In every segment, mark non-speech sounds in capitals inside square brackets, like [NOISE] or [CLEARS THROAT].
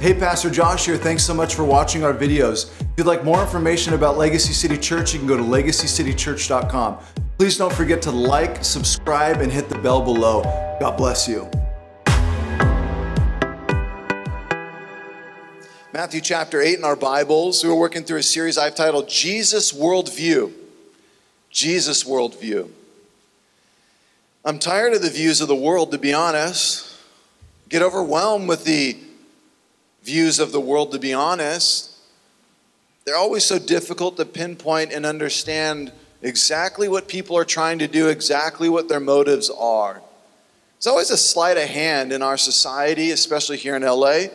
Hey, Pastor Josh here. Thanks so much for watching our videos. If you'd like more information about Legacy City Church, you can go to legacycitychurch.com. Please don't forget to like, subscribe, and hit the bell below. God bless you. Matthew chapter 8 in our Bibles. We're working through a series I've titled Jesus Worldview. Jesus Worldview. I'm tired of the views of the world, to be honest. Get overwhelmed with the views of the world, to be honest. They're always so difficult to pinpoint and understand exactly what people are trying to do, exactly what their motives are. It's always a sleight of hand in our society, especially here in LA,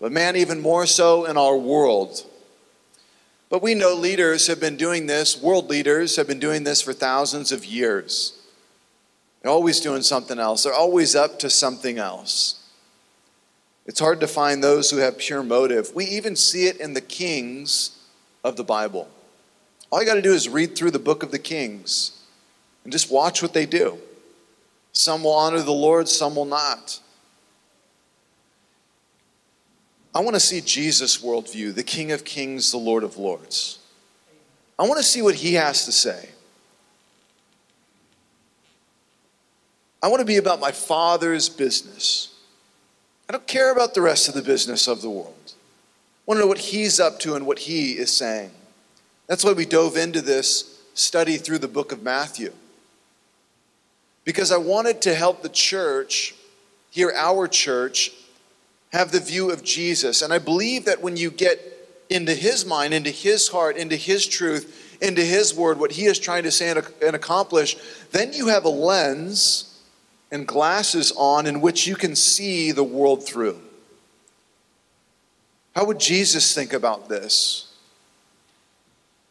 but man, even more so in our world. But we know leaders have been doing this, world leaders have been doing this for thousands of years. They're always doing something else, they're always up to something else. It's hard to find those who have pure motive. We even see it in the kings of the Bible. All you got to do is read through the book of the kings and just watch what they do. Some will honor the Lord, some will not. I want to see Jesus' worldview, the King of Kings, the Lord of Lords. I want to see what he has to say. I want to be about my Father's business. I don't care about the rest of the business of the world. I want to know what he's up to and what he is saying. That's why we dove into this study through the book of Matthew. Because I wanted to help the church, here, our church, have the view of Jesus. And I believe that when you get into his mind, into his heart, into his truth, into his word, what he is trying to say and accomplish, then you have a lens and glasses on in which you can see the world through. How would Jesus think about this?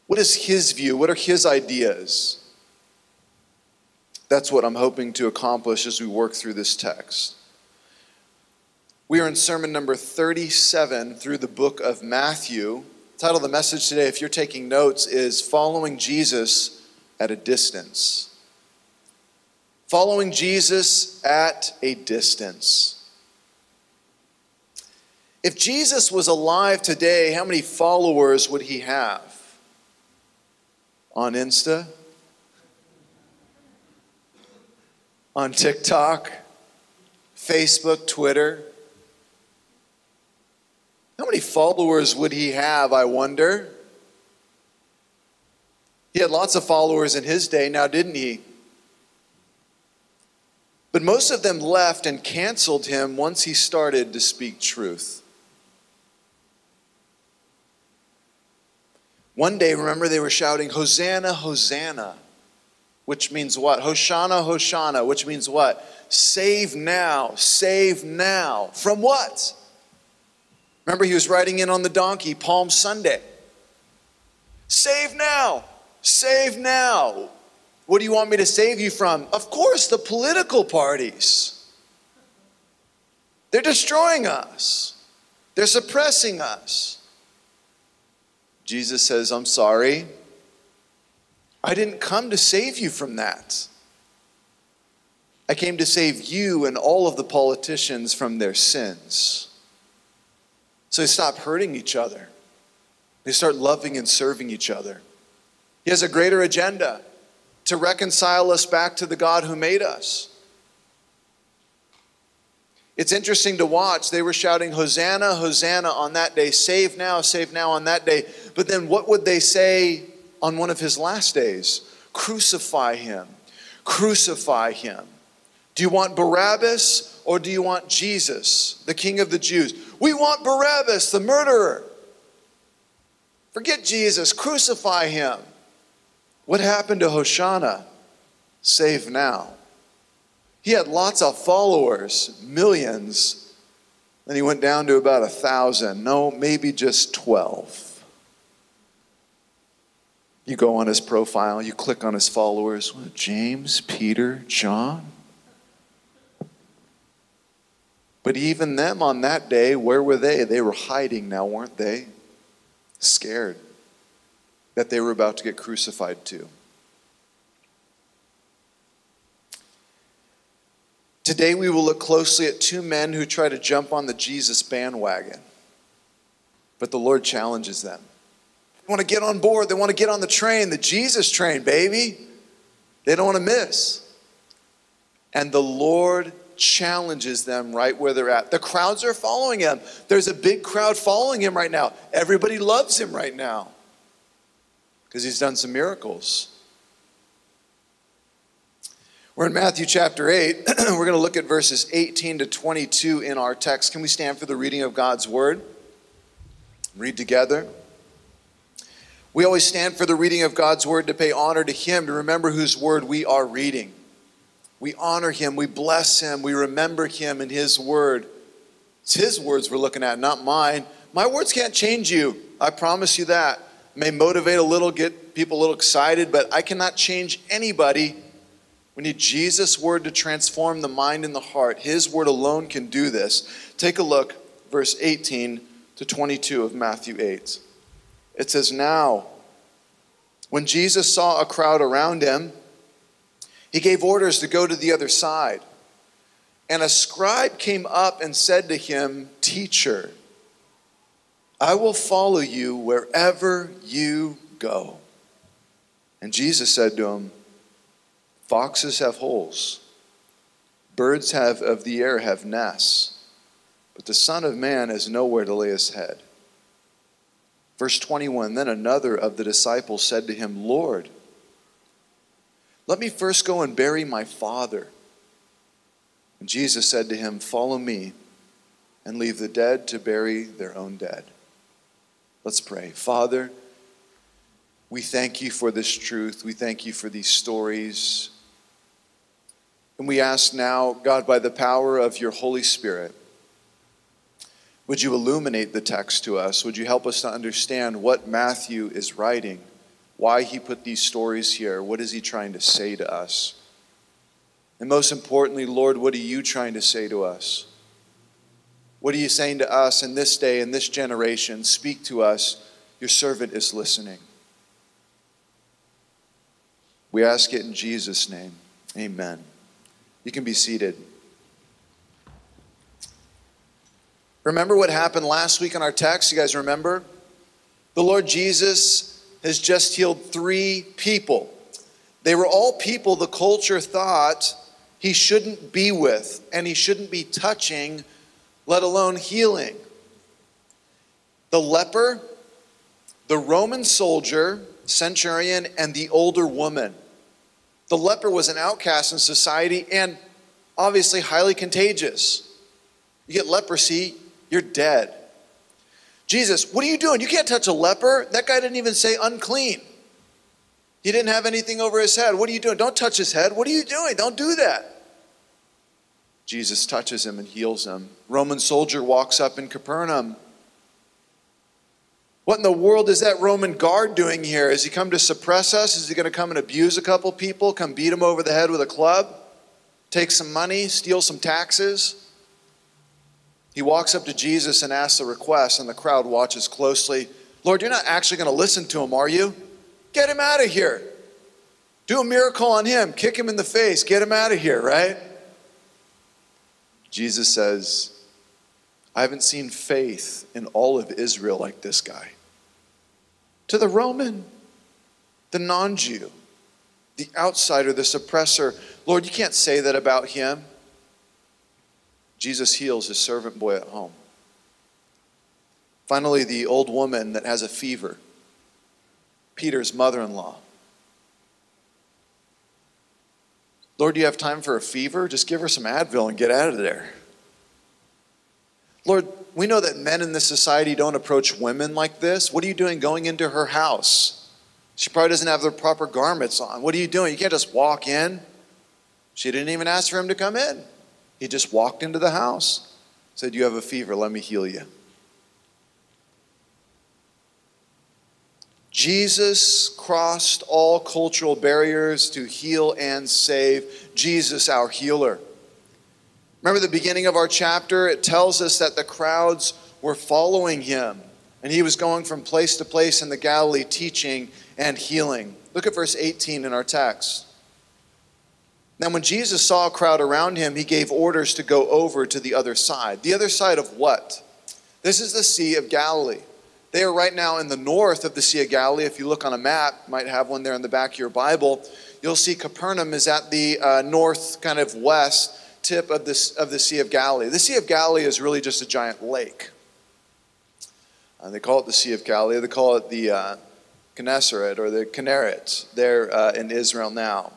What is his view? What are his ideas? That's what I'm hoping to accomplish as we work through this text. We are in sermon number 37 through the book of Matthew. The title of the message today, if you're taking notes, is Following Jesus at a Distance following Jesus at a distance. If Jesus was alive today, how many followers would he have? On Insta? On TikTok? Facebook, Twitter? How many followers would he have, I wonder? He had lots of followers in his day, now didn't he? But most of them left and canceled him once he started to speak truth. One day, remember, they were shouting, Hosanna, Hosanna, which means what? Hoshana, Hoshana, which means what? Save now, save now. From what? Remember, he was riding in on the donkey, Palm Sunday. Save now, save now. What do you want me to save you from? Of course, the political parties. They're destroying us, they're suppressing us. Jesus says, I'm sorry. I didn't come to save you from that. I came to save you and all of the politicians from their sins. So they stop hurting each other. They start loving and serving each other. He has a greater agenda to reconcile us back to the God who made us. It's interesting to watch. They were shouting, Hosanna, Hosanna on that day, save now, save now on that day. But then what would they say on one of his last days? Crucify him, crucify him. Do you want Barabbas or do you want Jesus, the King of the Jews? We want Barabbas, the murderer. Forget Jesus, crucify him. What happened to Hoshana? Save now. He had lots of followers, millions. Then he went down to about a thousand. No, maybe just 12. You go on his profile, you click on his followers James, Peter, John. But even them on that day, where were they? They were hiding now, weren't they? Scared that they were about to get crucified to. Today, we will look closely at two men who try to jump on the Jesus bandwagon. But the Lord challenges them. They want to get on board, they want to get on the train, the Jesus train, baby. They don't want to miss. And the Lord challenges them right where they're at. The crowds are following him. There's a big crowd following him right now. Everybody loves him right now because he's done some miracles. We're in Matthew chapter 8. [CLEARS THROAT] We're going to look at verses 18 to 22 in our text. Can we stand for the reading of God's word? Read together. We always stand for the reading of God's word to pay honor to Him, to remember whose word we are reading. We honor Him, we bless Him, we remember Him and His word. It's His words we're looking at, not mine. My words can't change you. I promise you that. May motivate a little, get people a little excited, but I cannot change anybody we need Jesus' word to transform the mind and the heart. His word alone can do this. Take a look, verse 18 to 22 of Matthew 8. It says, Now, when Jesus saw a crowd around him, he gave orders to go to the other side. And a scribe came up and said to him, Teacher, I will follow you wherever you go. And Jesus said to him, Foxes have holes, birds have of the air have nests, but the Son of Man has nowhere to lay his head. Verse 21 Then another of the disciples said to him, Lord, let me first go and bury my father. And Jesus said to him, Follow me and leave the dead to bury their own dead. Let's pray. Father, we thank you for this truth. We thank you for these stories. And we ask now, God, by the power of your Holy Spirit, would you illuminate the text to us? Would you help us to understand what Matthew is writing? Why he put these stories here? What is he trying to say to us? And most importantly, Lord, what are you trying to say to us? What are you saying to us in this day, in this generation? Speak to us. Your servant is listening. We ask it in Jesus' name. Amen. You can be seated. Remember what happened last week in our text? You guys remember? The Lord Jesus has just healed three people. They were all people the culture thought he shouldn't be with and he shouldn't be touching, let alone healing. The leper, the Roman soldier, centurion, and the older woman. The leper was an outcast in society and obviously highly contagious. You get leprosy, you're dead. Jesus, what are you doing? You can't touch a leper. That guy didn't even say unclean. He didn't have anything over his head. What are you doing? Don't touch his head. What are you doing? Don't do that. Jesus touches him and heals him. Roman soldier walks up in Capernaum what in the world is that Roman guard doing here? Is he come to suppress us? Is he going to come and abuse a couple people, come beat him over the head with a club, take some money, steal some taxes? He walks up to Jesus and asks a request, and the crowd watches closely. Lord, you're not actually going to listen to him, are you? Get him out of here. Do a miracle on him. Kick him in the face. Get him out of here, right? Jesus says, I haven't seen faith in all of Israel like this guy. To the Roman, the non Jew, the outsider, the suppressor, Lord, you can't say that about him. Jesus heals his servant boy at home. Finally, the old woman that has a fever, Peter's mother in law. Lord, do you have time for a fever? Just give her some Advil and get out of there. Lord, we know that men in this society don't approach women like this. What are you doing going into her house? She probably doesn't have the proper garments on. What are you doing? You can't just walk in. She didn't even ask for him to come in. He just walked into the house, said, You have a fever, let me heal you. Jesus crossed all cultural barriers to heal and save. Jesus, our healer. Remember the beginning of our chapter? It tells us that the crowds were following him, and he was going from place to place in the Galilee teaching and healing. Look at verse 18 in our text. Now, when Jesus saw a crowd around him, he gave orders to go over to the other side. The other side of what? This is the Sea of Galilee. They are right now in the north of the Sea of Galilee. If you look on a map, might have one there in the back of your Bible, you'll see Capernaum is at the uh, north, kind of west tip of, this, of the Sea of Galilee. The Sea of Galilee is really just a giant lake. Uh, they call it the Sea of Galilee. They call it the uh, or the Kinneret there uh, in Israel now.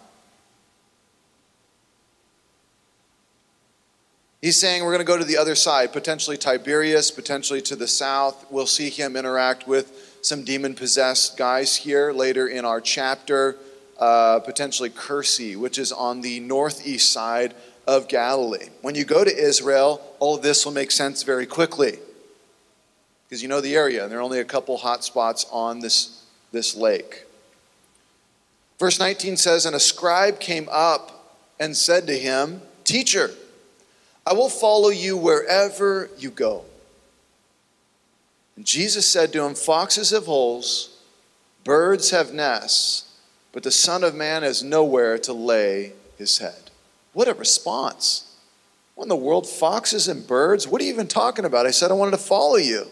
He's saying we're going to go to the other side, potentially Tiberias, potentially to the south. We'll see him interact with some demon possessed guys here later in our chapter, uh, potentially Kursi, which is on the northeast side of Galilee. When you go to Israel, all of this will make sense very quickly because you know the area, and there are only a couple hot spots on this, this lake. Verse 19 says, And a scribe came up and said to him, Teacher, I will follow you wherever you go. And Jesus said to him, Foxes have holes, birds have nests, but the Son of Man has nowhere to lay his head. What a response. What in the world? Foxes and birds? What are you even talking about? I said I wanted to follow you.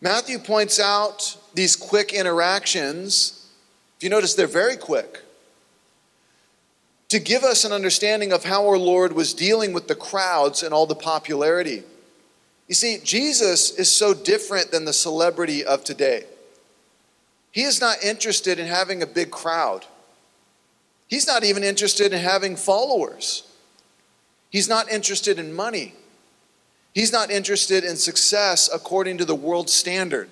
Matthew points out these quick interactions. If you notice, they're very quick to give us an understanding of how our Lord was dealing with the crowds and all the popularity. You see, Jesus is so different than the celebrity of today. He is not interested in having a big crowd. He's not even interested in having followers. He's not interested in money. He's not interested in success according to the world standard.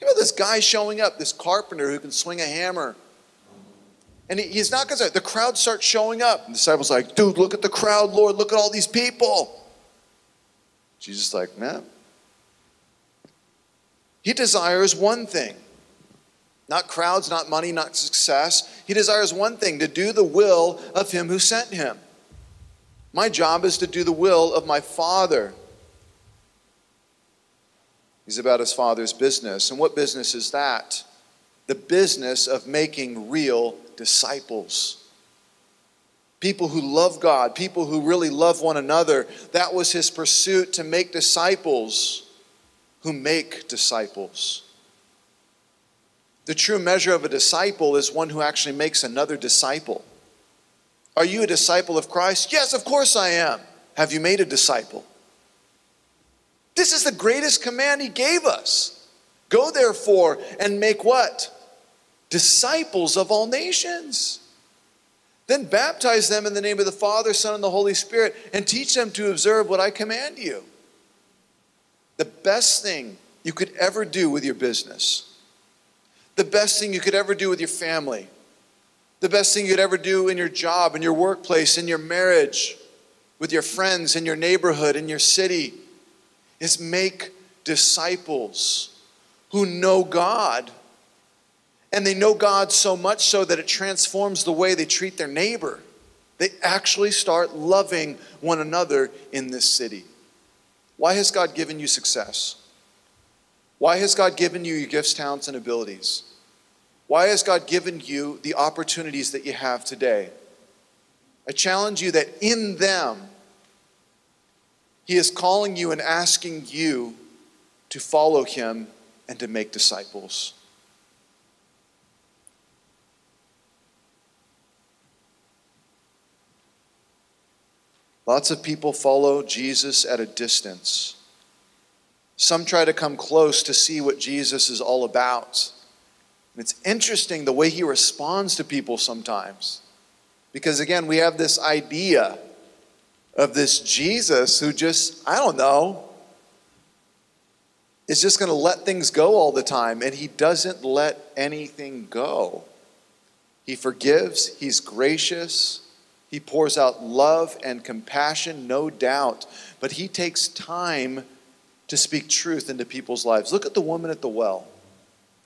You know, this guy showing up, this carpenter who can swing a hammer, and he's not going to, the crowd starts showing up. And the disciples like, dude, look at the crowd, Lord, look at all these people. Jesus is like, man. He desires one thing. Not crowds, not money, not success. He desires one thing to do the will of him who sent him. My job is to do the will of my Father. He's about his Father's business. And what business is that? The business of making real disciples. People who love God, people who really love one another. That was his pursuit to make disciples who make disciples. The true measure of a disciple is one who actually makes another disciple. Are you a disciple of Christ? Yes, of course I am. Have you made a disciple? This is the greatest command he gave us. Go therefore and make what? disciples of all nations. Then baptize them in the name of the Father, Son, and the Holy Spirit, and teach them to observe what I command you. The best thing you could ever do with your business, the best thing you could ever do with your family, the best thing you'd ever do in your job, in your workplace, in your marriage, with your friends, in your neighborhood, in your city, is make disciples who know God and they know God so much so that it transforms the way they treat their neighbor. They actually start loving one another in this city. Why has God given you success? Why has God given you your gifts, talents, and abilities? Why has God given you the opportunities that you have today? I challenge you that in them, He is calling you and asking you to follow Him and to make disciples. Lots of people follow Jesus at a distance. Some try to come close to see what Jesus is all about. And it's interesting the way he responds to people sometimes. Because again, we have this idea of this Jesus who just, I don't know, is just going to let things go all the time. And he doesn't let anything go. He forgives, he's gracious, he pours out love and compassion, no doubt, but he takes time to speak truth into people's lives. Look at the woman at the well.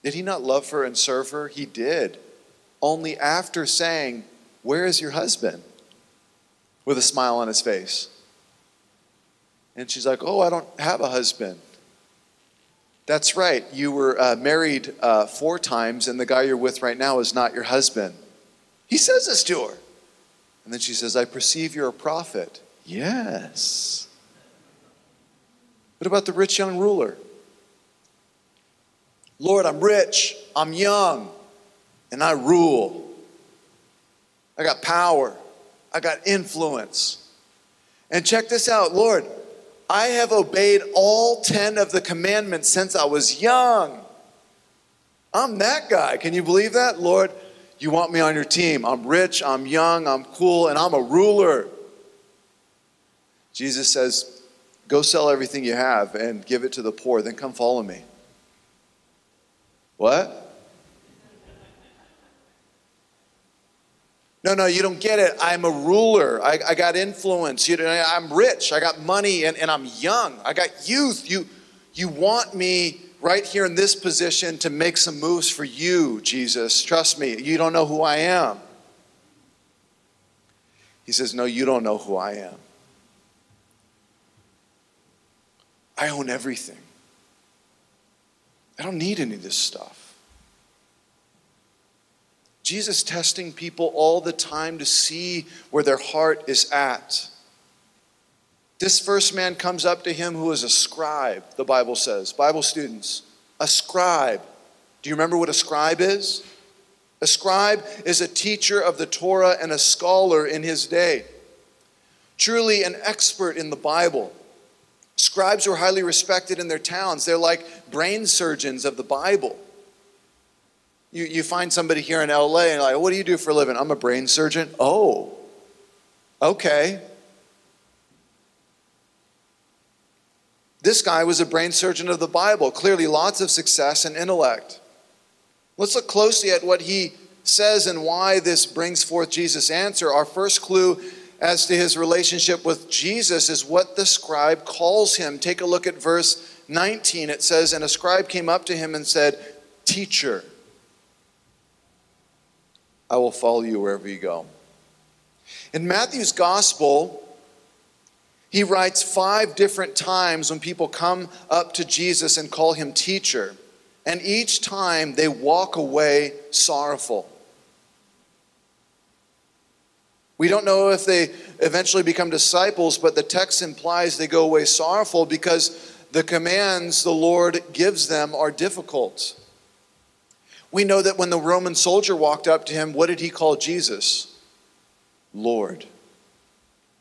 Did he not love her and serve her? He did. Only after saying, Where is your husband? with a smile on his face. And she's like, Oh, I don't have a husband. That's right. You were uh, married uh, four times, and the guy you're with right now is not your husband. He says this to her. And then she says, I perceive you're a prophet. Yes. What about the rich young ruler? Lord, I'm rich, I'm young, and I rule. I got power, I got influence. And check this out, Lord, I have obeyed all 10 of the commandments since I was young. I'm that guy. Can you believe that? Lord, you want me on your team. I'm rich, I'm young, I'm cool, and I'm a ruler. Jesus says, Go sell everything you have and give it to the poor, then come follow me. What? No, no, you don't get it. I'm a ruler. I, I got influence. You know, I'm rich. I got money and, and I'm young. I got youth. You, you want me right here in this position to make some moves for you, Jesus. Trust me, you don't know who I am. He says, No, you don't know who I am. I own everything. I don't need any of this stuff. Jesus testing people all the time to see where their heart is at. This first man comes up to him who is a scribe, the Bible says. Bible students, a scribe. Do you remember what a scribe is? A scribe is a teacher of the Torah and a scholar in his day. Truly an expert in the Bible. Scribes were highly respected in their towns. They're like brain surgeons of the Bible. You, you find somebody here in LA and like, what do you do for a living? I'm a brain surgeon. Oh, okay. This guy was a brain surgeon of the Bible. Clearly, lots of success and intellect. Let's look closely at what he says and why this brings forth Jesus' answer. Our first clue as to his relationship with Jesus is what the scribe calls him. Take a look at verse 19. It says, And a scribe came up to him and said, Teacher, I will follow you wherever you go. In Matthew's gospel, he writes five different times when people come up to Jesus and call him teacher. And each time they walk away sorrowful. We don't know if they eventually become disciples, but the text implies they go away sorrowful because the commands the Lord gives them are difficult. We know that when the Roman soldier walked up to him, what did he call Jesus? Lord.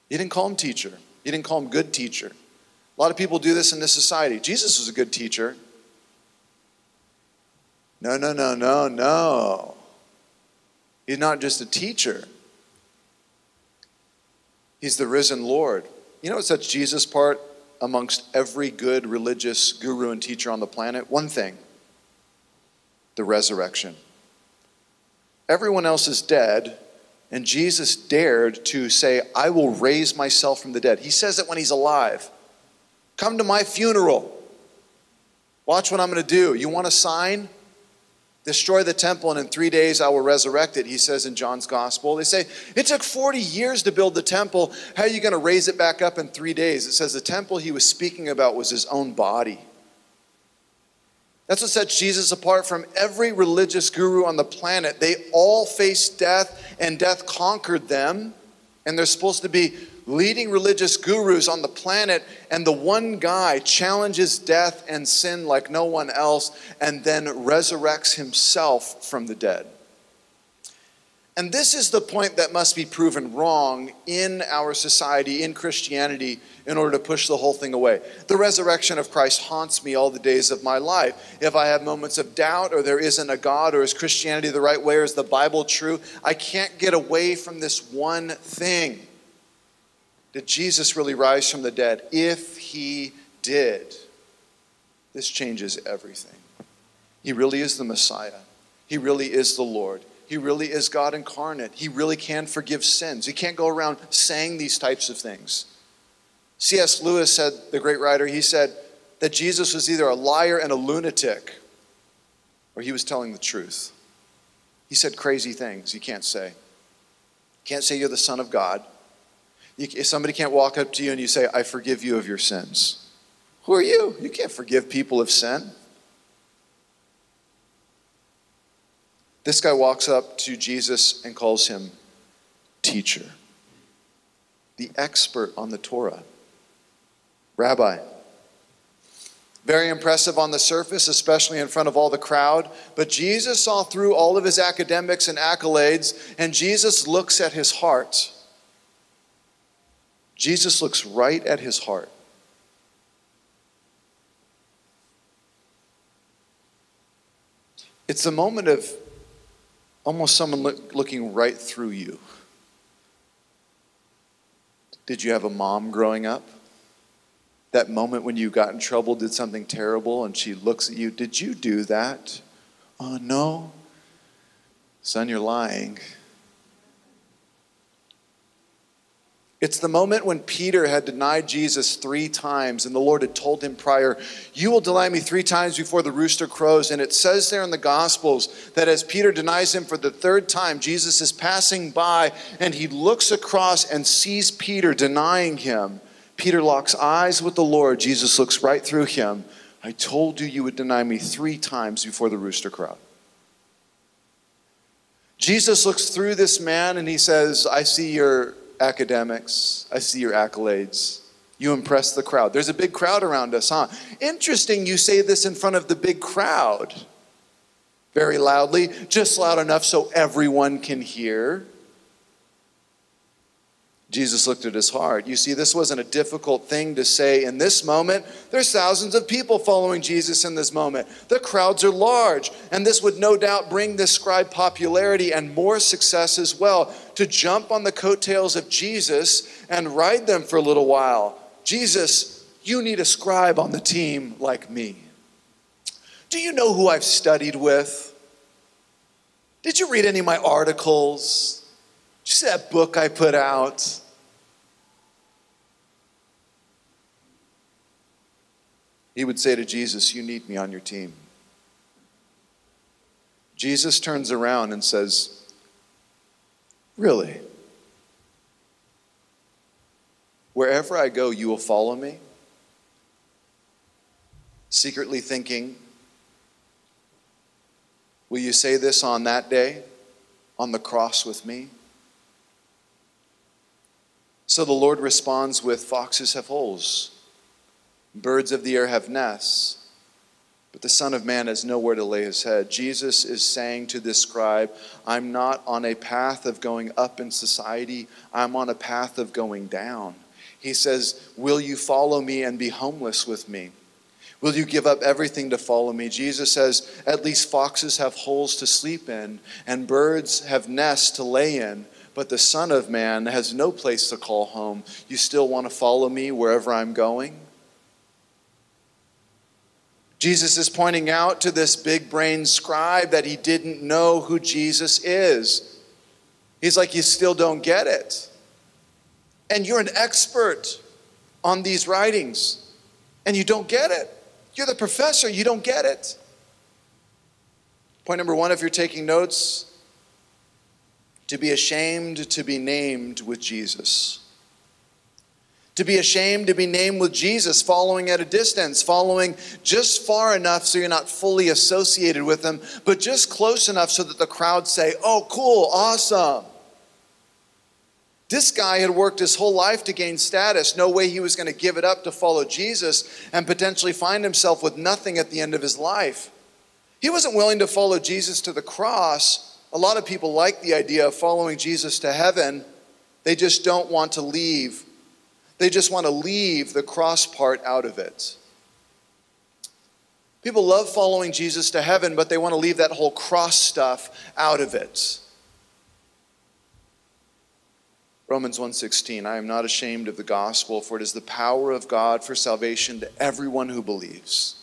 He didn't call him teacher, he didn't call him good teacher. A lot of people do this in this society. Jesus was a good teacher. No, no, no, no, no. He's not just a teacher. He's the risen Lord. You know what sets Jesus apart amongst every good religious guru and teacher on the planet? One thing the resurrection. Everyone else is dead, and Jesus dared to say, I will raise myself from the dead. He says it when he's alive. Come to my funeral. Watch what I'm going to do. You want a sign? Destroy the temple, and in three days I will resurrect it, he says in John's gospel. They say, It took 40 years to build the temple. How are you going to raise it back up in three days? It says the temple he was speaking about was his own body. That's what sets Jesus apart from every religious guru on the planet. They all faced death, and death conquered them. And they're supposed to be leading religious gurus on the planet, and the one guy challenges death and sin like no one else and then resurrects himself from the dead. And this is the point that must be proven wrong in our society, in Christianity, in order to push the whole thing away. The resurrection of Christ haunts me all the days of my life. If I have moments of doubt, or there isn't a God, or is Christianity the right way, or is the Bible true, I can't get away from this one thing did Jesus really rise from the dead? If he did, this changes everything. He really is the Messiah. He really is the Lord. He really is God incarnate. He really can forgive sins. He can't go around saying these types of things. C.S. Lewis said, the great writer, he said that Jesus was either a liar and a lunatic or he was telling the truth. He said crazy things you can't say. You can't say you're the Son of God. You, somebody can't walk up to you and you say, I forgive you of your sins. Who are you? You can't forgive people of sin. This guy walks up to Jesus and calls him teacher, the expert on the Torah. Rabbi, Very impressive on the surface, especially in front of all the crowd. But Jesus saw through all of his academics and accolades, and Jesus looks at his heart. Jesus looks right at his heart. It's a moment of almost someone look, looking right through you. Did you have a mom growing up? that moment when you got in trouble, did something terrible, and she looks at you, Did you do that? Oh, no. Son, you're lying. It's the moment when Peter had denied Jesus three times, and the Lord had told him prior, You will deny me three times before the rooster crows. And it says there in the Gospels that as Peter denies him for the third time, Jesus is passing by and he looks across and sees Peter denying him. Peter locks eyes with the Lord. Jesus looks right through him. I told you you would deny me three times before the rooster crowed. Jesus looks through this man and he says, I see your academics, I see your accolades. You impress the crowd. There's a big crowd around us, huh? Interesting you say this in front of the big crowd very loudly, just loud enough so everyone can hear. Jesus looked at his heart. You see, this wasn't a difficult thing to say in this moment. There's thousands of people following Jesus in this moment. The crowds are large, and this would no doubt bring this scribe popularity and more success as well to jump on the coattails of Jesus and ride them for a little while. Jesus, you need a scribe on the team like me. Do you know who I've studied with? Did you read any of my articles? Just that book I put out. He would say to Jesus, You need me on your team. Jesus turns around and says, Really? Wherever I go, you will follow me? Secretly thinking, Will you say this on that day, on the cross with me? So the Lord responds with Foxes have holes, birds of the air have nests, but the Son of Man has nowhere to lay his head. Jesus is saying to this scribe, I'm not on a path of going up in society, I'm on a path of going down. He says, Will you follow me and be homeless with me? Will you give up everything to follow me? Jesus says, At least foxes have holes to sleep in, and birds have nests to lay in but the Son of Man has no place to call home. You still want to follow me wherever I'm going? Jesus is pointing out to this big brain scribe that he didn't know who Jesus is. He's like, You still don't get it. And you're an expert on these writings, and you don't get it. You're the professor, you don't get it. Point number one, if you're taking notes, to be ashamed to be named with Jesus. To be ashamed to be named with Jesus, following at a distance, following just far enough so you're not fully associated with him, but just close enough so that the crowd say, Oh, cool, awesome. This guy had worked his whole life to gain status. No way he was going to give it up to follow Jesus and potentially find himself with nothing at the end of his life. He wasn't willing to follow Jesus to the cross a lot of people like the idea of following Jesus to heaven, they just don't want to leave. They just want to leave the cross part out of it. People love following Jesus to heaven, but they want to leave that whole cross stuff out of it. Romans 1:16 I am not ashamed of the gospel for it is the power of God for salvation to everyone who believes.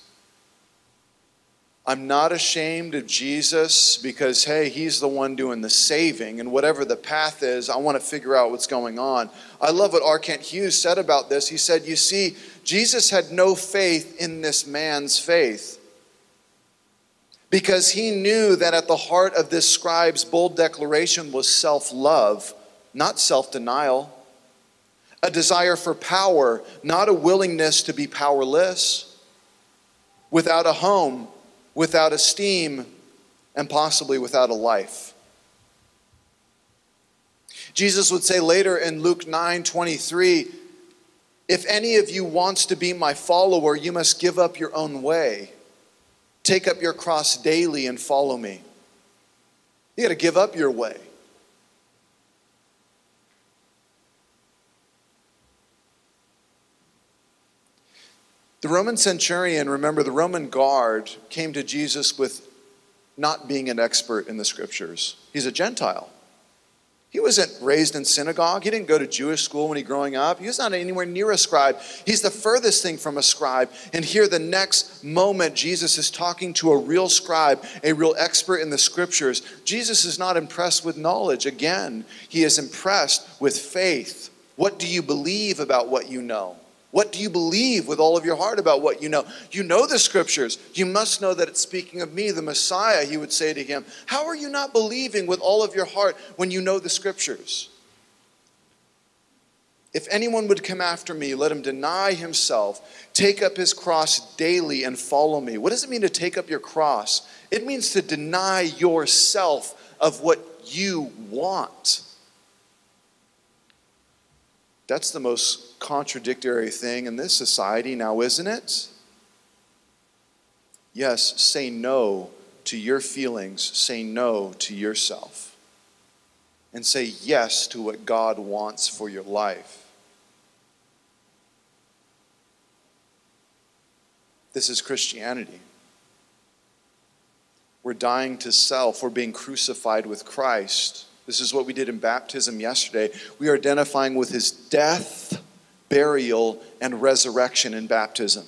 I'm not ashamed of Jesus because, hey, he's the one doing the saving, and whatever the path is, I want to figure out what's going on. I love what R. Kent Hughes said about this. He said, You see, Jesus had no faith in this man's faith because he knew that at the heart of this scribe's bold declaration was self love, not self denial, a desire for power, not a willingness to be powerless, without a home without esteem, and possibly without a life. Jesus would say later in Luke 9 23, If any of you wants to be my follower, you must give up your own way. Take up your cross daily and follow me. You got to give up your way. The Roman centurion, remember, the Roman guard came to Jesus with not being an expert in the scriptures. He's a Gentile. He wasn't raised in synagogue. He didn't go to Jewish school when he growing up. He was not anywhere near a scribe. He's the furthest thing from a scribe. And here, the next moment, Jesus is talking to a real scribe, a real expert in the scriptures. Jesus is not impressed with knowledge. Again, he is impressed with faith. What do you believe about what you know? What do you believe with all of your heart about what you know? You know the scriptures. You must know that it's speaking of me, the Messiah, he would say to him. How are you not believing with all of your heart when you know the scriptures? If anyone would come after me, let him deny himself, take up his cross daily, and follow me. What does it mean to take up your cross? It means to deny yourself of what you want. That's the most contradictory thing in this society now, isn't it? Yes, say no to your feelings, say no to yourself, and say yes to what God wants for your life. This is Christianity. We're dying to self, we're being crucified with Christ. This is what we did in baptism yesterday. We are identifying with his death, burial, and resurrection in baptism.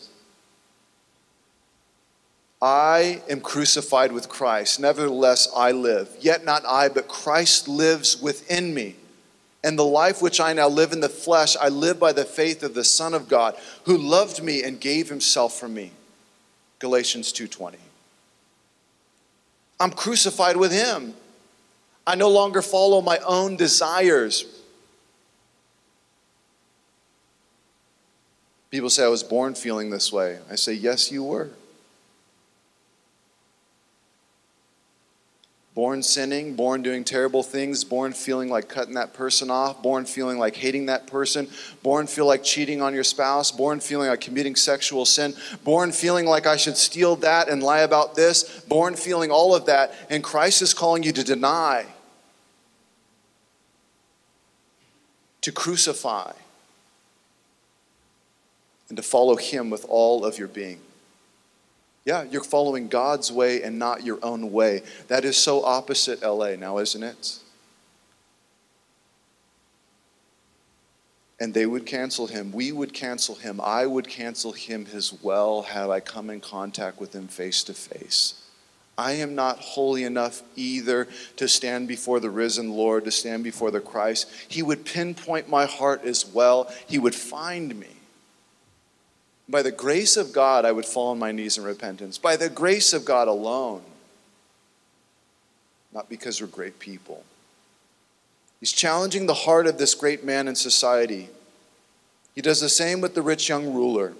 I am crucified with Christ. Nevertheless, I live. Yet not I, but Christ lives within me. And the life which I now live in the flesh, I live by the faith of the Son of God, who loved me and gave himself for me. Galatians 2:20. I'm crucified with him. I no longer follow my own desires. People say, I was born feeling this way. I say, Yes, you were. Born sinning, born doing terrible things, born feeling like cutting that person off, born feeling like hating that person, born feel like cheating on your spouse, born feeling like committing sexual sin, born feeling like I should steal that and lie about this, born feeling all of that, and Christ is calling you to deny to crucify and to follow Him with all of your being. Yeah, you're following God's way and not your own way. That is so opposite LA now, isn't it? And they would cancel him. We would cancel him. I would cancel him as well had I come in contact with him face to face. I am not holy enough either to stand before the risen Lord, to stand before the Christ. He would pinpoint my heart as well, He would find me. By the grace of God, I would fall on my knees in repentance. By the grace of God alone. Not because we're great people. He's challenging the heart of this great man in society. He does the same with the rich young ruler.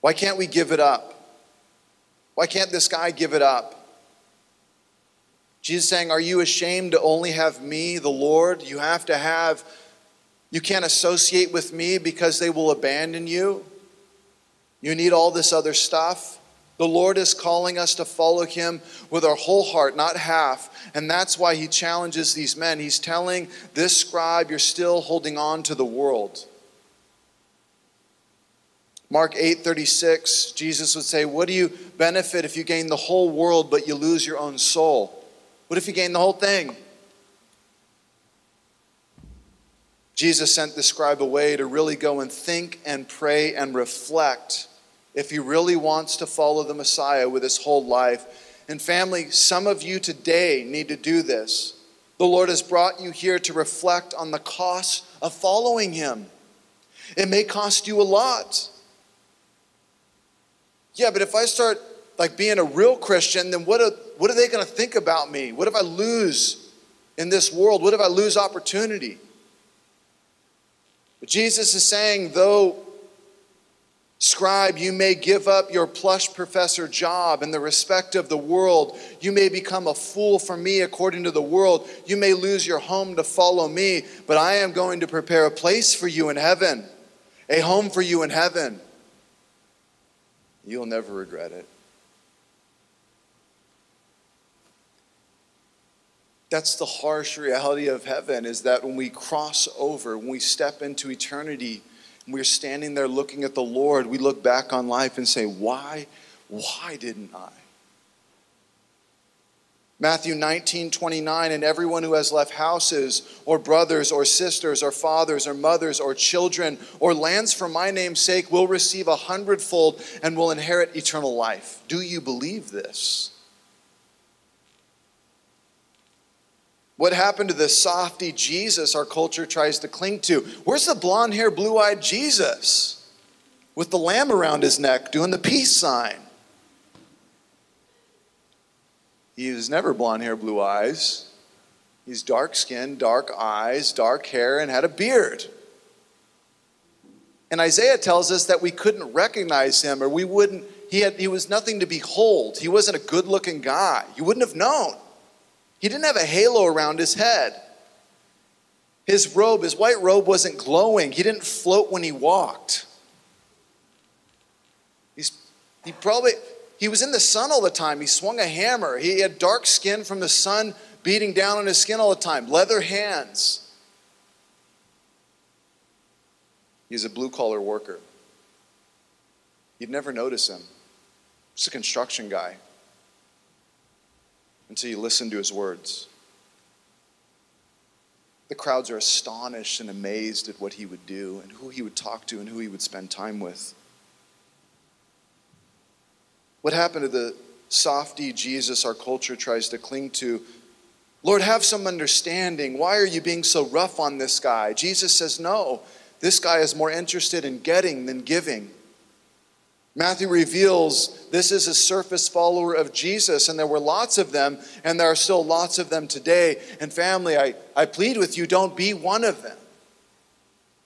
Why can't we give it up? Why can't this guy give it up? Jesus saying, Are you ashamed to only have me, the Lord? You have to have, you can't associate with me because they will abandon you. You need all this other stuff. The Lord is calling us to follow Him with our whole heart, not half. And that's why He challenges these men. He's telling this scribe, You're still holding on to the world. Mark 8:36, Jesus would say, "What do you benefit if you gain the whole world but you lose your own soul? What if you gain the whole thing?" Jesus sent the scribe away to really go and think and pray and reflect if he really wants to follow the Messiah with his whole life. And family, some of you today need to do this. The Lord has brought you here to reflect on the cost of following him. It may cost you a lot. Yeah, but if I start like being a real Christian, then what are, what are they going to think about me? What if I lose in this world? What if I lose opportunity? But Jesus is saying, though Scribe, you may give up your plush professor job and the respect of the world. You may become a fool for me according to the world. You may lose your home to follow me, but I am going to prepare a place for you in heaven, a home for you in heaven. You'll never regret it. That's the harsh reality of heaven is that when we cross over, when we step into eternity, and we're standing there looking at the Lord, we look back on life and say, Why? Why didn't I? Matthew 19, 29, and everyone who has left houses, or brothers, or sisters, or fathers, or mothers, or children, or lands for my name's sake will receive a hundredfold and will inherit eternal life. Do you believe this? What happened to the softy Jesus our culture tries to cling to? Where's the blonde hair, blue eyed Jesus with the lamb around his neck doing the peace sign? He was never blonde hair, blue eyes. He's dark skinned, dark eyes, dark hair, and had a beard. And Isaiah tells us that we couldn't recognize him or we wouldn't, he, had, he was nothing to behold. He wasn't a good looking guy. You wouldn't have known. He didn't have a halo around his head. His robe, his white robe, wasn't glowing. He didn't float when he walked. He's, he probably, he was in the sun all the time. He swung a hammer. He had dark skin from the sun beating down on his skin all the time, leather hands. He's a blue collar worker. You'd never notice him. Just a construction guy until you listen to his words. The crowds are astonished and amazed at what he would do and who he would talk to and who he would spend time with. What happened to the softy Jesus our culture tries to cling to? Lord, have some understanding. Why are you being so rough on this guy? Jesus says, No, this guy is more interested in getting than giving. Matthew reveals this is a surface follower of Jesus, and there were lots of them, and there are still lots of them today. And family, I, I plead with you don't be one of them.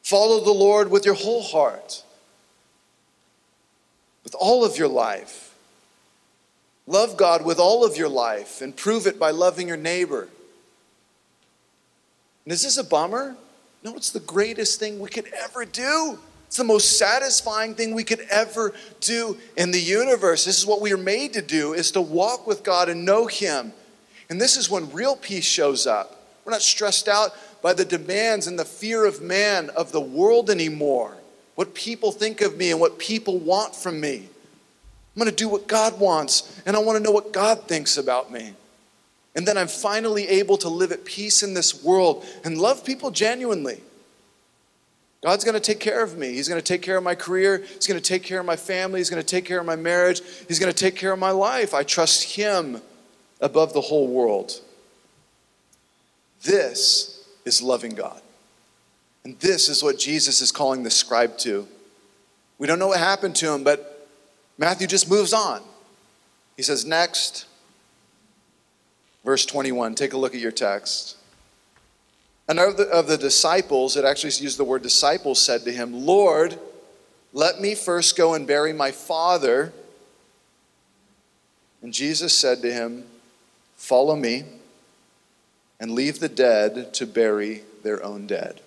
Follow the Lord with your whole heart, with all of your life. Love God with all of your life, and prove it by loving your neighbor. And is this a bummer? No, it's the greatest thing we could ever do. It's the most satisfying thing we could ever do in the universe. This is what we are made to do is to walk with God and know him. And this is when real peace shows up. We're not stressed out by the demands and the fear of man of the world anymore. What people think of me and what people want from me. I'm going to do what God wants and I want to know what God thinks about me. And then I'm finally able to live at peace in this world and love people genuinely. God's going to take care of me. He's going to take care of my career. He's going to take care of my family. He's going to take care of my marriage. He's going to take care of my life. I trust Him above the whole world. This is loving God. And this is what Jesus is calling the scribe to. We don't know what happened to him, but Matthew just moves on. He says, Next, verse 21. Take a look at your text. Another of the disciples, it actually used the word disciples, said to him, Lord, let me first go and bury my father. And Jesus said to him, Follow me and leave the dead to bury their own dead.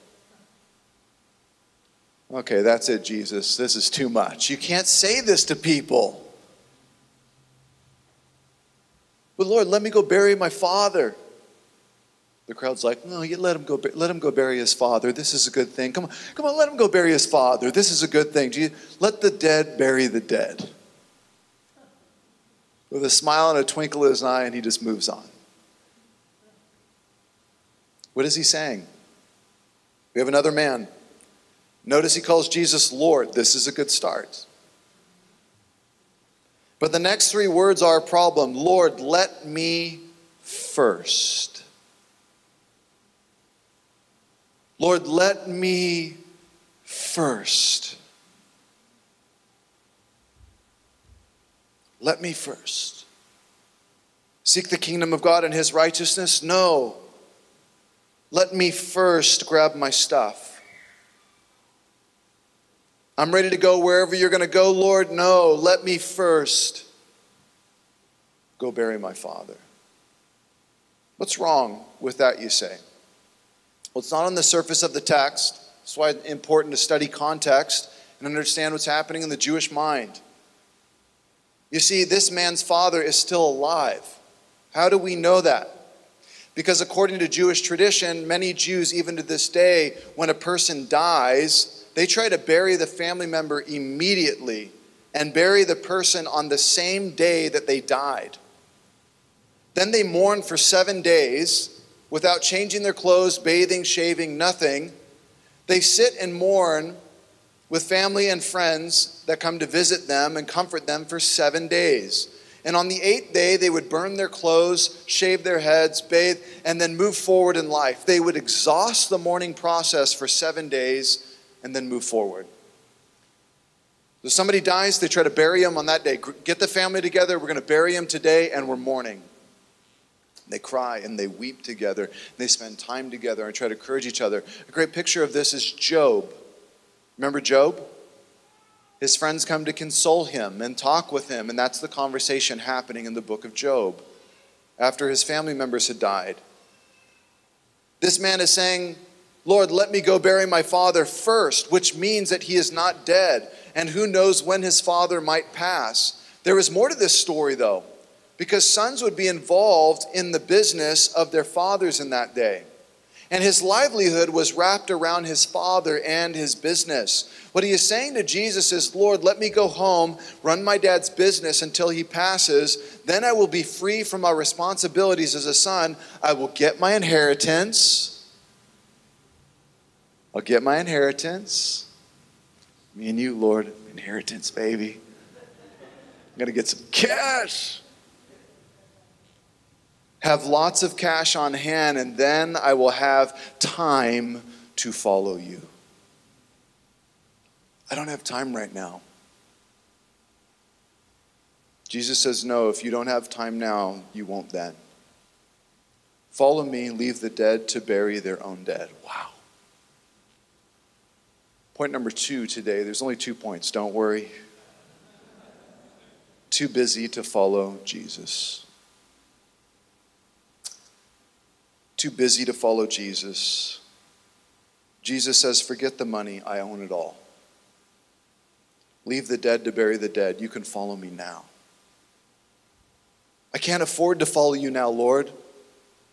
Okay, that's it, Jesus. This is too much. You can't say this to people. But Lord, let me go bury my father. The crowd's like, no, you let him go. Let him go bury his father. This is a good thing. Come on, come on, let him go bury his father. This is a good thing. You, let the dead bury the dead. With a smile and a twinkle in his eye, and he just moves on. What is he saying? We have another man. Notice he calls Jesus Lord. This is a good start. But the next three words are a problem Lord, let me first. Lord, let me first. Let me first. Seek the kingdom of God and his righteousness? No. Let me first grab my stuff. I'm ready to go wherever you're going to go, Lord. No, let me first go bury my father. What's wrong with that, you say? Well, it's not on the surface of the text. That's why it's important to study context and understand what's happening in the Jewish mind. You see, this man's father is still alive. How do we know that? Because according to Jewish tradition, many Jews, even to this day, when a person dies, they try to bury the family member immediately and bury the person on the same day that they died. Then they mourn for seven days without changing their clothes, bathing, shaving, nothing. They sit and mourn with family and friends that come to visit them and comfort them for seven days. And on the eighth day, they would burn their clothes, shave their heads, bathe, and then move forward in life. They would exhaust the mourning process for seven days and then move forward. So somebody dies, they try to bury him on that day. Get the family together, we're going to bury him today, and we're mourning. They cry and they weep together. They spend time together and try to encourage each other. A great picture of this is Job. Remember Job? His friends come to console him and talk with him, and that's the conversation happening in the book of Job after his family members had died. This man is saying, Lord, let me go bury my father first, which means that he is not dead, and who knows when his father might pass. There is more to this story, though, because sons would be involved in the business of their fathers in that day. And his livelihood was wrapped around his father and his business. What he is saying to Jesus is, Lord, let me go home, run my dad's business until he passes. Then I will be free from my responsibilities as a son. I will get my inheritance. I'll get my inheritance. Me and you, Lord, inheritance, baby. I'm going to get some cash have lots of cash on hand, and then I will have time to follow you. I don't have time right now. Jesus says, No, if you don't have time now, you won't then. Follow me, leave the dead to bury their own dead. Wow. Point number two today, there's only two points, don't worry. Too busy to follow Jesus. too busy to follow Jesus. Jesus says, Forget the money, I own it all. Leave the dead to bury the dead. You can follow me now. I can't afford to follow you now, Lord.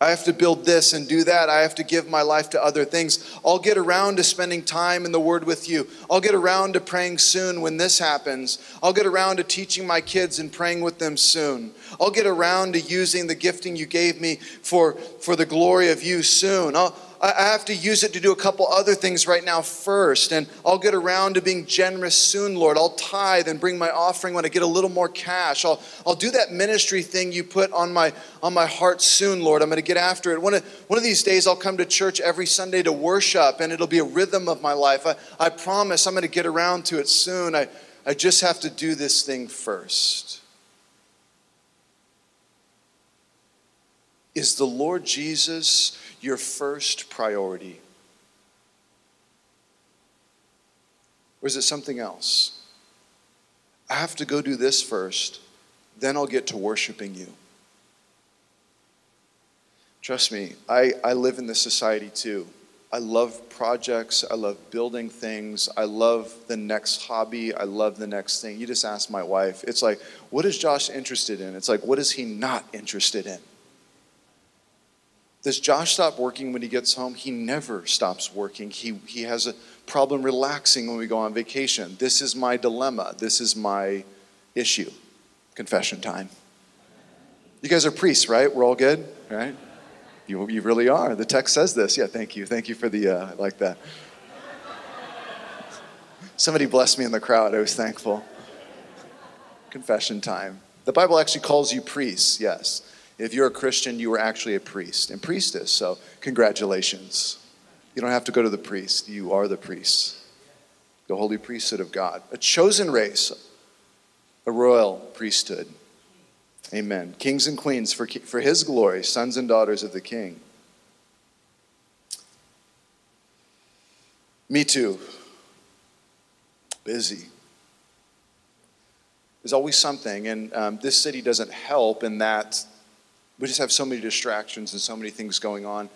I have to build this and do that. I have to give my life to other things. I'll get around to spending time in the Word with you. I'll get around to praying soon when this happens. I'll get around to teaching my kids and praying with them soon. I'll get around to using the gifting you gave me for, for the glory of you soon. I'll, I have to use it to do a couple other things right now first, and I'll get around to being generous soon, Lord. I'll tithe and bring my offering when I get a little more cash. I'll, I'll do that ministry thing you put on my, on my heart soon, Lord. I'm going to get after it. One of, one of these days, I'll come to church every Sunday to worship, and it'll be a rhythm of my life. I, I promise I'm going to get around to it soon. I, I just have to do this thing first. Is the Lord Jesus your first priority? Or is it something else? I have to go do this first, then I'll get to worshiping you. Trust me, I, I live in this society too. I love projects. I love building things. I love the next hobby. I love the next thing. You just ask my wife. It's like, what is Josh interested in? It's like, what is he not interested in? Does Josh stop working when he gets home? He never stops working. He, he has a problem relaxing when we go on vacation. This is my dilemma. This is my issue. Confession time. You guys are priests, right? We're all good, right? You, you really are. The text says this. Yeah, thank you. Thank you for the, uh, I like that. Somebody blessed me in the crowd. I was thankful. Confession time. The Bible actually calls you priests, yes. If you're a Christian, you are actually a priest and priestess, so congratulations. You don't have to go to the priest, you are the priest, the holy priesthood of God, a chosen race, a royal priesthood. Amen. Kings and queens for, for his glory, sons and daughters of the king. Me too. busy. There's always something, and um, this city doesn't help in that we just have so many distractions and so many things going on.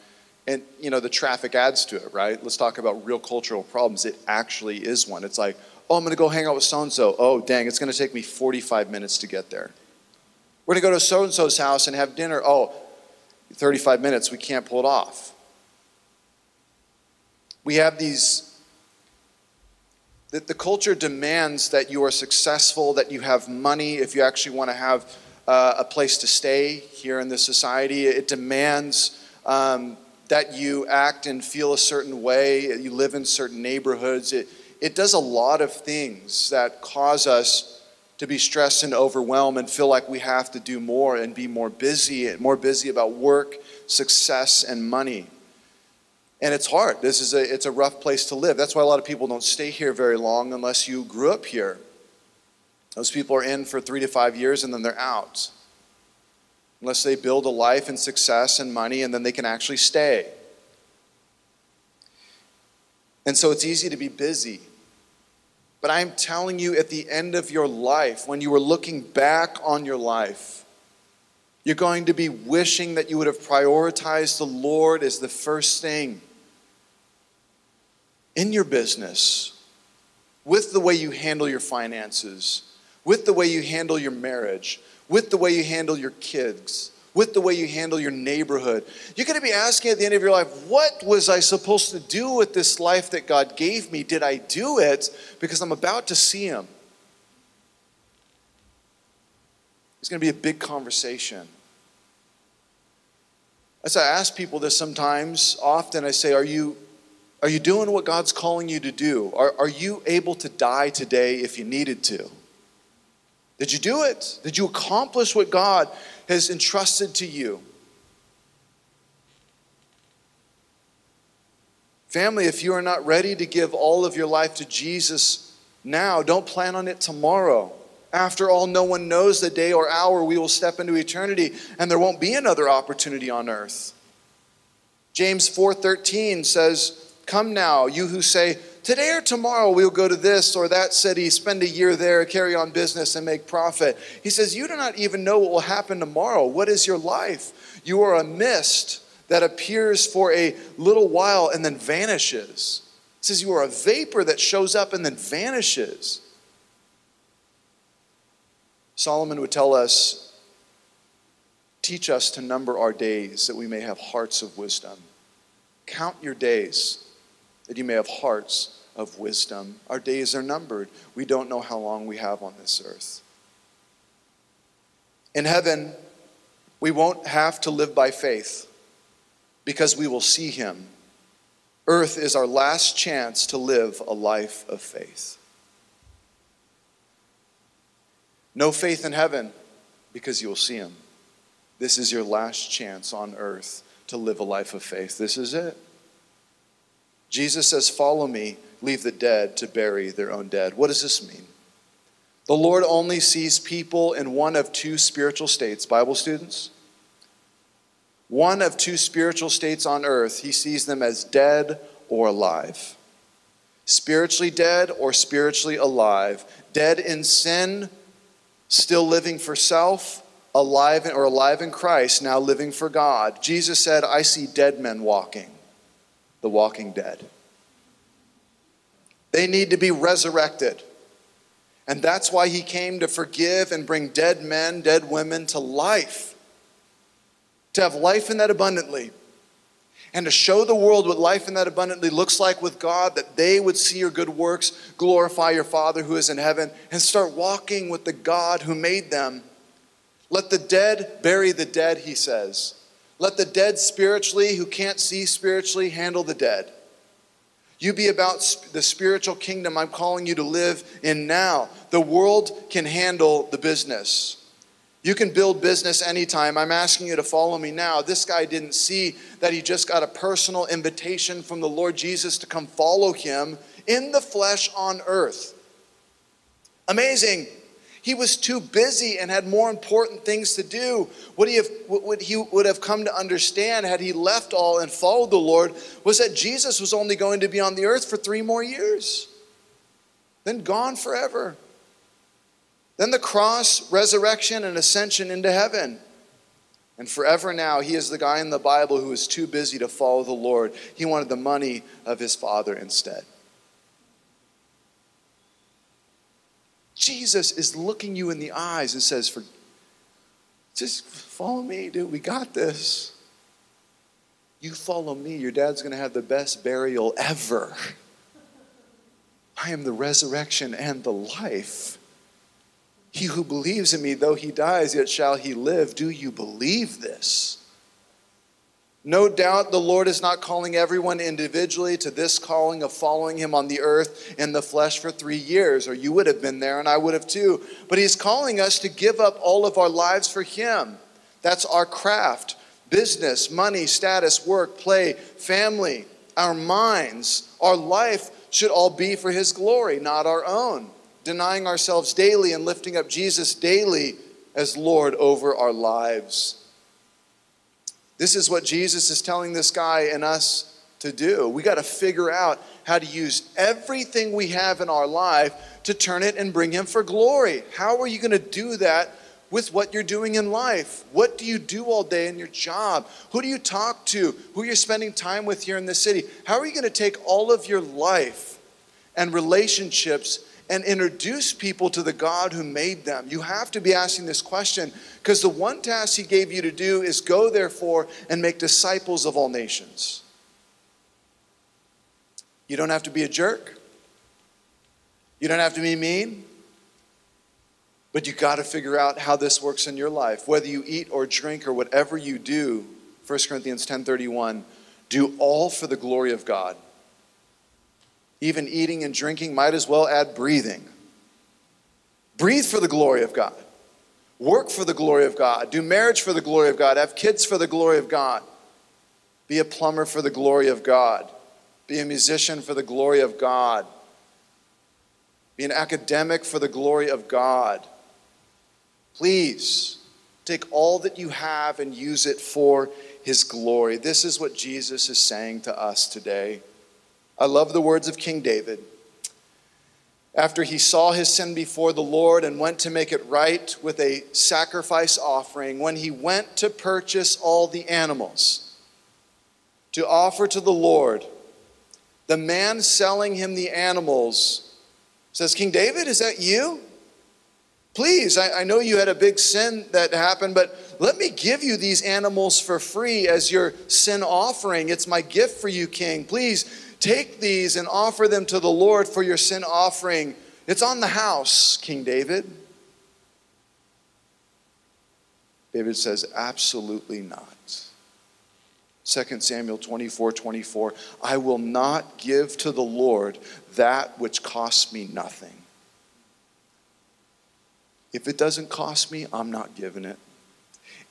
And, you know, the traffic adds to it, right? Let's talk about real cultural problems. It actually is one. It's like, oh, I'm going to go hang out with so and so. Oh, dang, it's going to take me 45 minutes to get there. We're going to go to so and so's house and have dinner. Oh, 35 minutes, we can't pull it off. We have these, that the culture demands that you are successful, that you have money, if you actually want to have uh, a place to stay here in this society. It demands um, that you act and feel a certain way, you live in certain neighborhoods. It, it does a lot of things that cause us to be stressed and overwhelmed and feel like we have to do more and be more busy, more busy about work, success, and money. And it's hard. This is a, it's a rough place to live. That's why a lot of people don't stay here very long unless you grew up here. Those people are in for three to five years and then they're out unless they build a life and success and money and then they can actually stay. And so it's easy to be busy. But I'm telling you, at the end of your life, when you are looking back on your life, you're going to be wishing that you would have prioritized the Lord as the first thing in your business, with the way you handle your finances, with the way you handle your marriage, with the way you handle your kids, with the way you handle your neighborhood. You're going to be asking at the end of your life, what was I supposed to do with this life that God gave me? Did I do it because I'm about to see Him? It's going to be a big conversation. As I ask people this sometimes, often I say, Are you, are you doing what God's calling you to do? Are, are you able to die today if you needed to? Did you do it? Did you accomplish what God has entrusted to you? Family, if you are not ready to give all of your life to Jesus now, don't plan on it tomorrow. After all, no one knows the day or hour we will step into eternity, and there won't be another opportunity on earth. James 4:13 says, "Come now, you who say, Today or tomorrow, we'll go to this or that city, spend a year there, carry on business, and make profit. He says, You do not even know what will happen tomorrow. What is your life? You are a mist that appears for a little while and then vanishes. He says, You are a vapor that shows up and then vanishes. Solomon would tell us, Teach us to number our days that we may have hearts of wisdom. Count your days that you may have hearts of wisdom. Our days are numbered. We don't know how long we have on this earth. In heaven, we won't have to live by faith because we will see him. Earth is our last chance to live a life of faith. No faith in heaven because you will see him. This is your last chance on earth to live a life of faith. This is it. Jesus says, Follow me leave the dead to bury their own dead. What does this mean? The Lord only sees people in one of two spiritual states, Bible students. One of two spiritual states on earth, he sees them as dead or alive. Spiritually dead or spiritually alive. Dead in sin, still living for self, alive or alive in Christ, now living for God. Jesus said, I see dead men walking, the walking dead. They need to be resurrected. And that's why he came to forgive and bring dead men, dead women to life. To have life in that abundantly. And to show the world what life in that abundantly looks like with God, that they would see your good works, glorify your Father who is in heaven, and start walking with the God who made them. Let the dead bury the dead, he says. Let the dead spiritually, who can't see spiritually, handle the dead. You be about the spiritual kingdom I'm calling you to live in now. The world can handle the business. You can build business anytime. I'm asking you to follow me now. This guy didn't see that he just got a personal invitation from the Lord Jesus to come follow him in the flesh on earth. Amazing. He was too busy and had more important things to do. What he, have, what he would have come to understand had he left all and followed the Lord was that Jesus was only going to be on the earth for three more years. then gone forever. Then the cross, resurrection, and ascension into heaven. And forever now, he is the guy in the Bible who is too busy to follow the Lord. He wanted the money of his father instead. Jesus is looking you in the eyes and says, For, Just follow me, dude. We got this. You follow me, your dad's going to have the best burial ever. I am the resurrection and the life. He who believes in me, though he dies, yet shall he live. Do you believe this? No doubt the Lord is not calling everyone individually to this calling of following him on the earth in the flesh for three years, or you would have been there and I would have too. But he's calling us to give up all of our lives for him. That's our craft business, money, status, work, play, family, our minds, our life should all be for his glory, not our own denying ourselves daily and lifting up Jesus daily as Lord over our lives. This is what Jesus is telling this guy and us to do. We got to figure out how to use everything we have in our life to turn it and bring Him for glory. How are you going to do that with what you're doing in life? What do you do all day in your job? Who do you talk to? Who you're spending time with here in the city? How are you going to take all of your life and relationships and introduce people to the God who made them. You have to be asking this question because the one task He gave you to do is go, therefore, and make disciples of all nations. You don't have to be a jerk, you don't have to be mean. But you got to figure out how this works in your life. Whether you eat or drink or whatever you do, 1 Corinthians 10:31, do all for the glory of God. Even eating and drinking might as well add breathing. Breathe for the glory of God. Work for the glory of God. Do marriage for the glory of God. Have kids for the glory of God. Be a plumber for the glory of God. Be a musician for the glory of God. Be an academic for the glory of God. Please take all that you have and use it for His glory. This is what Jesus is saying to us today. I love the words of King David. After he saw his sin before the Lord and went to make it right with a sacrifice offering, when he went to purchase all the animals to offer to the Lord, the man selling him the animals says, King David, is that you? Please, I, I, know you had a big sin that happened, but let me give you these animals for free as your sin offering. It's my gift for you, King. Please Take these and offer them to the Lord for your sin offering. It's on the house, King David. David says, Absolutely not. 2 Samuel 24 24, I will not give to the Lord that which costs me nothing. If it doesn't cost me, I'm not giving it.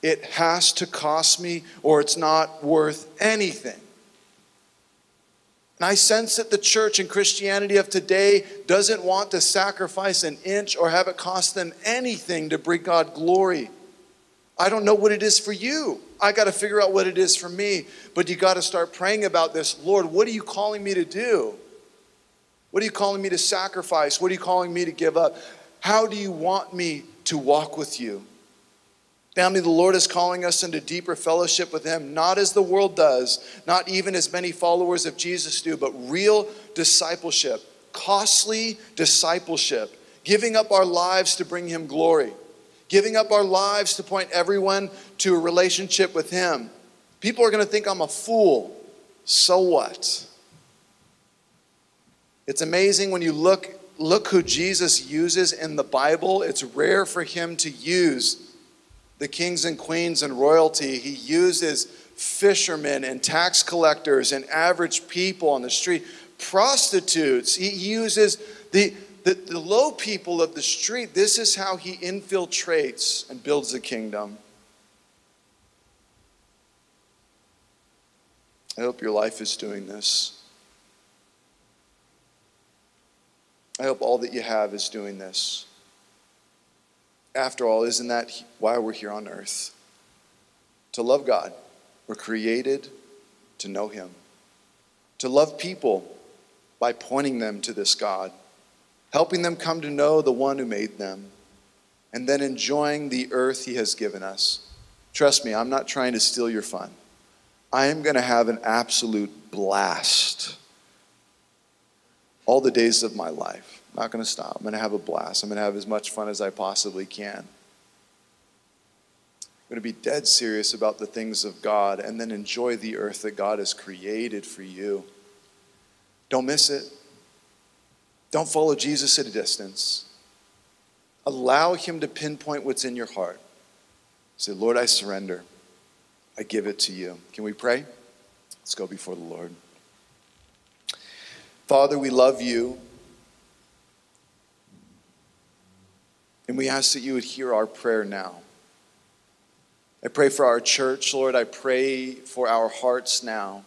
It has to cost me, or it's not worth anything. And I sense that the church and Christianity of today doesn't want to sacrifice an inch or have it cost them anything to bring God glory. I don't know what it is for you. I got to figure out what it is for me. But you got to start praying about this. Lord, what are you calling me to do? What are you calling me to sacrifice? What are you calling me to give up? How do you want me to walk with you? Family, the Lord is calling us into deeper fellowship with Him, not as the world does, not even as many followers of Jesus do, but real discipleship, costly discipleship, giving up our lives to bring Him glory, giving up our lives to point everyone to a relationship with Him. People are going to think I'm a fool. So what? It's amazing when you look look who Jesus uses in the Bible. It's rare for him to use the kings and queens and royalty. He uses fishermen and tax collectors and average people on the street, prostitutes. He uses the, the, the low people of the street. This is how he infiltrates and builds the kingdom. I hope your life is doing this. I hope all that you have is doing this. After all, isn't that why we're here on earth? To love God. We're created to know Him, to love people by pointing them to this God. helping them come to know the one who made them, and then enjoying the earth he has given us. Trust me, I'm not trying to steal your fun. I am going to have an absolute blast all the days of my life. I'm not going to stop. I'm going to have a blast. I'm going to have as much fun as I possibly can. I'm going to be dead serious about the things of God and then enjoy the earth that God has created for you. Don't miss it. Don't follow Jesus at a distance. Allow Him to pinpoint what's in your heart. Say, Lord, I surrender. I give it to you. Can we pray? Let's go before the Lord. Father, we love you. And we ask that you would hear our prayer now. I pray for our church, Lord. I pray for our hearts now.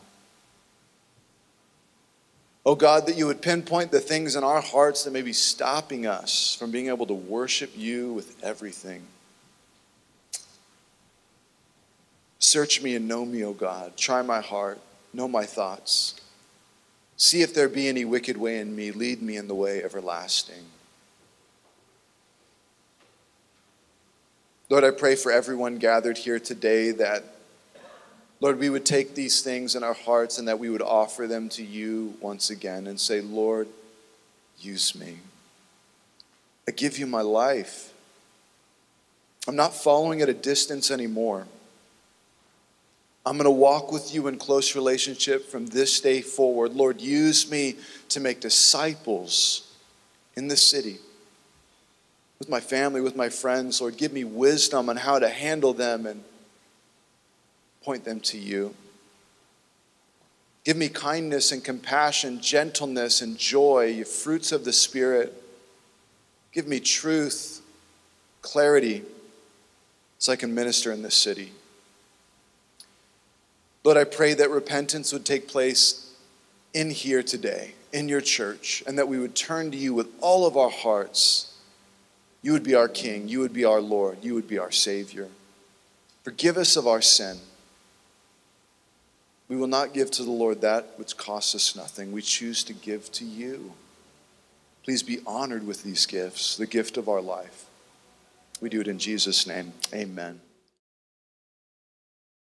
Oh God, that you would pinpoint the things in our hearts that may be stopping us from being able to worship you with everything. Search me and know me, O God. Try my heart, know my thoughts. See if there be any wicked way in me. Lead me in the way everlasting. Lord, I pray for everyone gathered here today that, Lord, we would take these things in our hearts and that we would offer them to you once again and say, Lord, use me. I give you my life. I'm not following at a distance anymore. I'm going to walk with you in close relationship from this day forward. Lord, use me to make disciples in this city, with my family, with my friends. Lord, give me wisdom on how to handle them and point them to you. Give me kindness and compassion, gentleness and joy, fruits of the Spirit. Give me truth, clarity, so I can minister in this city. Lord, I pray that repentance would take place in here today, in your church, and that we would turn to you with all of our hearts. You would be our King, you would be our Lord, you would be our Savior. Forgive us of our sin. We will not give to the Lord that which costs us nothing. We choose to give to you. Please be honored with these gifts, the gift of our life. We do it in Jesus' name. Amen.